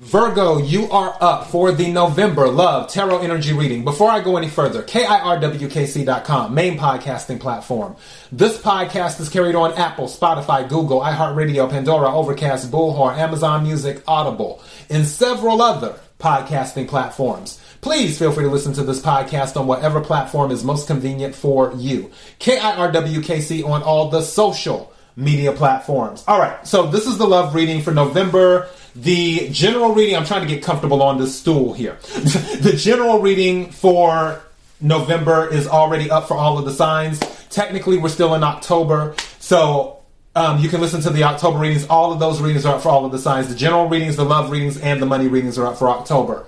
Virgo, you are up for the November Love Tarot Energy reading. Before I go any further, KIRWKC.com, main podcasting platform. This podcast is carried on Apple, Spotify, Google, iHeartRadio, Pandora, Overcast, Bullhorn, Amazon Music, Audible, and several other podcasting platforms. Please feel free to listen to this podcast on whatever platform is most convenient for you. KIRWKC on all the social media platforms. All right, so this is the love reading for November the general reading, I'm trying to get comfortable on this stool here. the general reading for November is already up for all of the signs. Technically, we're still in October, so um, you can listen to the October readings. All of those readings are up for all of the signs. The general readings, the love readings, and the money readings are up for October.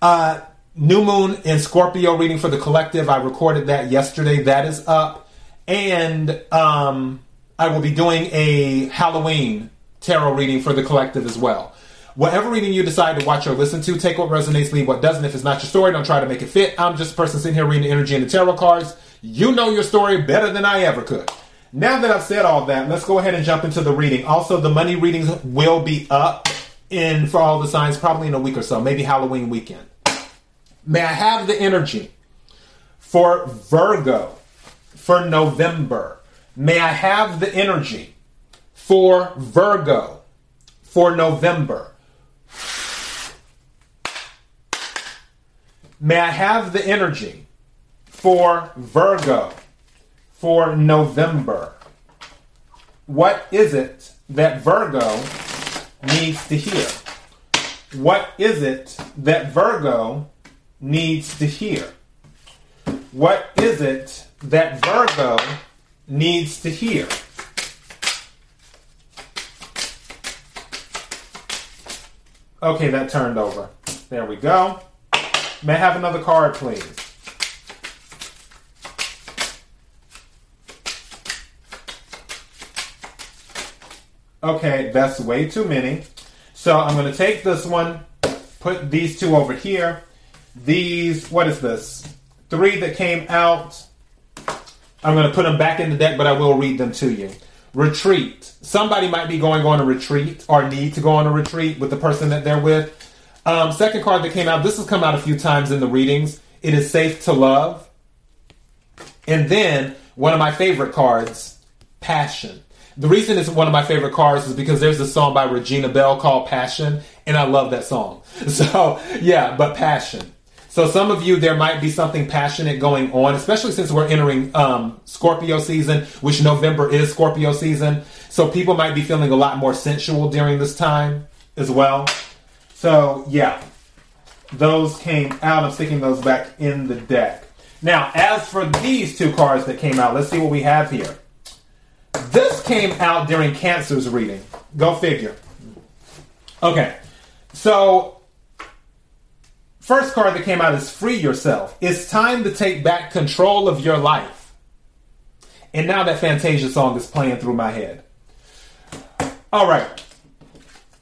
Uh, New Moon and Scorpio reading for the collective. I recorded that yesterday. That is up. And um, I will be doing a Halloween tarot reading for the collective as well. Whatever reading you decide to watch or listen to, take what resonates, leave what doesn't. If it's not your story, don't try to make it fit. I'm just a person sitting here reading the energy and the tarot cards. You know your story better than I ever could. Now that I've said all that, let's go ahead and jump into the reading. Also, the money readings will be up in for all the signs probably in a week or so, maybe Halloween weekend. May I have the energy for Virgo for November? May I have the energy for Virgo for November? May I have the energy for Virgo for November? What is it that Virgo needs to hear? What is it that Virgo needs to hear? What is it that Virgo needs to hear? Okay, that turned over. There we go. May I have another card, please? Okay, that's way too many. So I'm going to take this one, put these two over here. These, what is this? Three that came out. I'm going to put them back in the deck, but I will read them to you. Retreat. Somebody might be going on a retreat or need to go on a retreat with the person that they're with. Um, second card that came out, this has come out a few times in the readings. It is Safe to Love. And then one of my favorite cards, Passion. The reason it's one of my favorite cards is because there's a song by Regina Belle called Passion, and I love that song. So, yeah, but Passion. So, some of you, there might be something passionate going on, especially since we're entering um, Scorpio season, which November is Scorpio season. So, people might be feeling a lot more sensual during this time as well. So yeah, those came out. I'm sticking those back in the deck. Now, as for these two cards that came out, let's see what we have here. This came out during Cancer's reading. Go figure. Okay, so first card that came out is Free Yourself. It's time to take back control of your life. And now that Fantasia song is playing through my head. All right.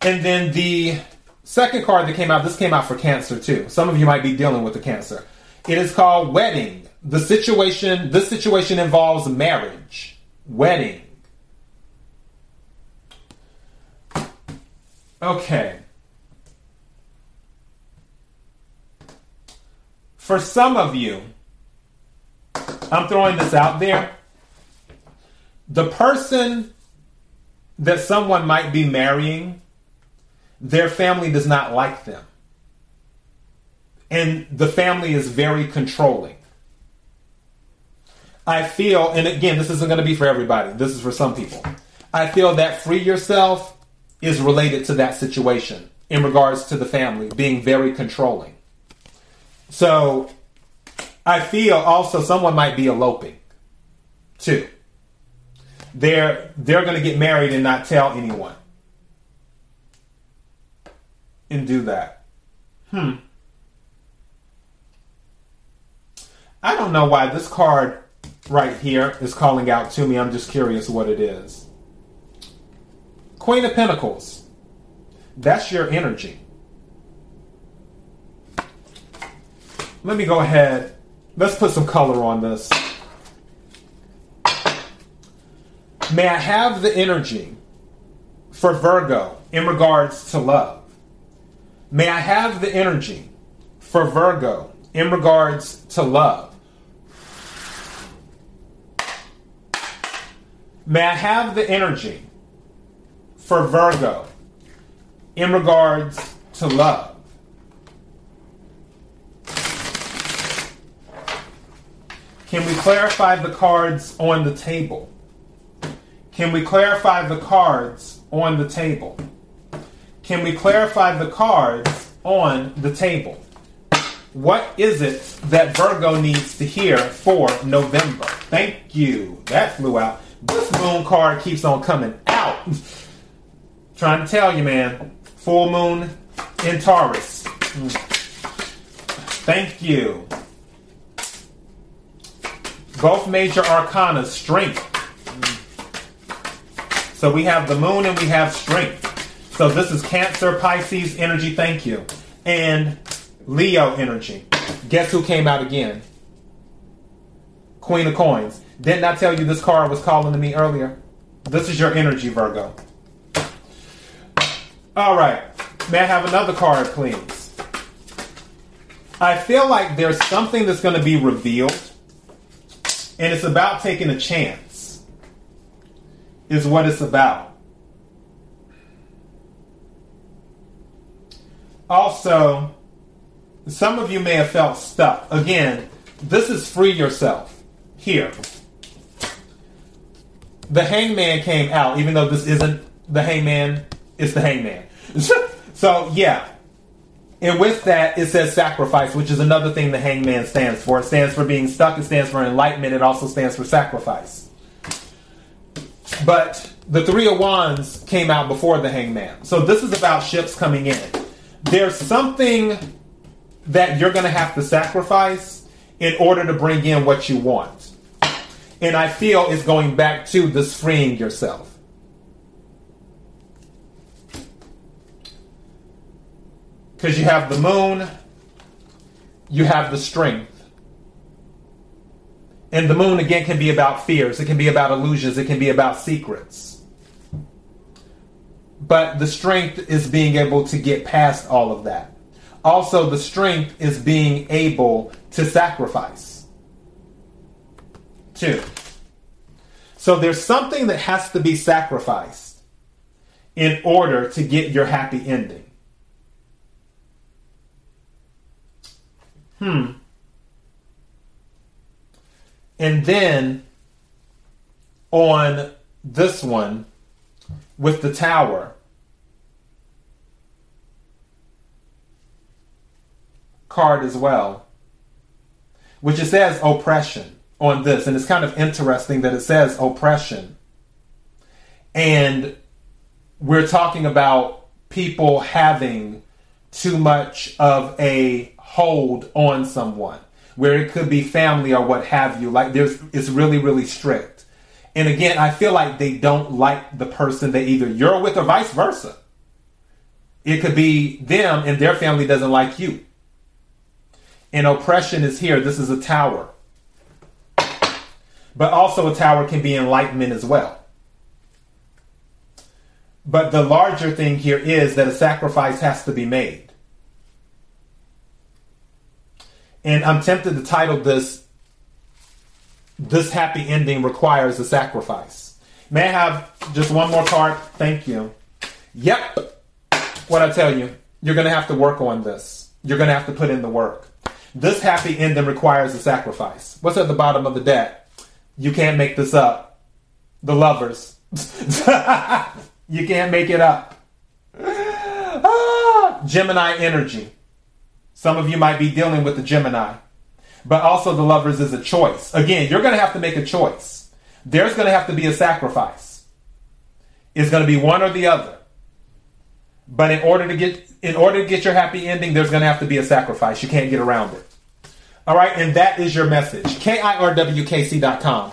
And then the Second card that came out, this came out for cancer too. Some of you might be dealing with the cancer. It is called wedding. The situation, this situation involves marriage. Wedding. Okay. For some of you, I'm throwing this out there. The person that someone might be marrying their family does not like them. And the family is very controlling. I feel, and again, this isn't going to be for everybody, this is for some people. I feel that free yourself is related to that situation in regards to the family being very controlling. So I feel also someone might be eloping too. They're they're going to get married and not tell anyone and do that. Hmm. I don't know why this card right here is calling out to me. I'm just curious what it is. Queen of Pentacles. That's your energy. Let me go ahead. Let's put some color on this. May I have the energy for Virgo in regards to love? May I have the energy for Virgo in regards to love? May I have the energy for Virgo in regards to love? Can we clarify the cards on the table? Can we clarify the cards on the table? Can we clarify the cards on the table? What is it that Virgo needs to hear for November? Thank you. That flew out. This moon card keeps on coming out. Trying to tell you, man. Full moon in Taurus. Thank you. Both major arcana, strength. So we have the moon and we have strength. So this is Cancer, Pisces energy, thank you. And Leo energy. Guess who came out again? Queen of Coins. Didn't I tell you this card was calling to me earlier? This is your energy, Virgo. All right. May I have another card, please? I feel like there's something that's going to be revealed, and it's about taking a chance, is what it's about. Also, some of you may have felt stuck. Again, this is free yourself. Here. The hangman came out, even though this isn't the hangman, it's the hangman. so, yeah. And with that, it says sacrifice, which is another thing the hangman stands for. It stands for being stuck, it stands for enlightenment, it also stands for sacrifice. But the Three of Wands came out before the hangman. So, this is about ships coming in. There's something that you're going to have to sacrifice in order to bring in what you want. And I feel it's going back to this freeing yourself. Because you have the moon, you have the strength. And the moon, again, can be about fears, it can be about illusions, it can be about secrets. But the strength is being able to get past all of that. Also, the strength is being able to sacrifice. Two. So there's something that has to be sacrificed in order to get your happy ending. Hmm. And then on this one with the tower, card as well, which it says oppression on this. And it's kind of interesting that it says oppression. And we're talking about people having too much of a hold on someone, where it could be family or what have you. Like there's, it's really, really strict. And again, I feel like they don't like the person that either you're with or vice versa. It could be them and their family doesn't like you. And oppression is here. This is a tower. But also, a tower can be enlightenment as well. But the larger thing here is that a sacrifice has to be made. And I'm tempted to title this This Happy Ending Requires a Sacrifice. May I have just one more card? Thank you. Yep. What I tell you, you're going to have to work on this. You're going to have to put in the work. This happy ending requires a sacrifice. What's at the bottom of the deck? You can't make this up. The lovers. you can't make it up. Ah, Gemini energy. Some of you might be dealing with the Gemini. But also, the lovers is a choice. Again, you're going to have to make a choice. There's going to have to be a sacrifice. It's going to be one or the other. But in order to get in order to get your happy ending, there's going to have to be a sacrifice. You can't get around it. All right, and that is your message. KIRWKC.com,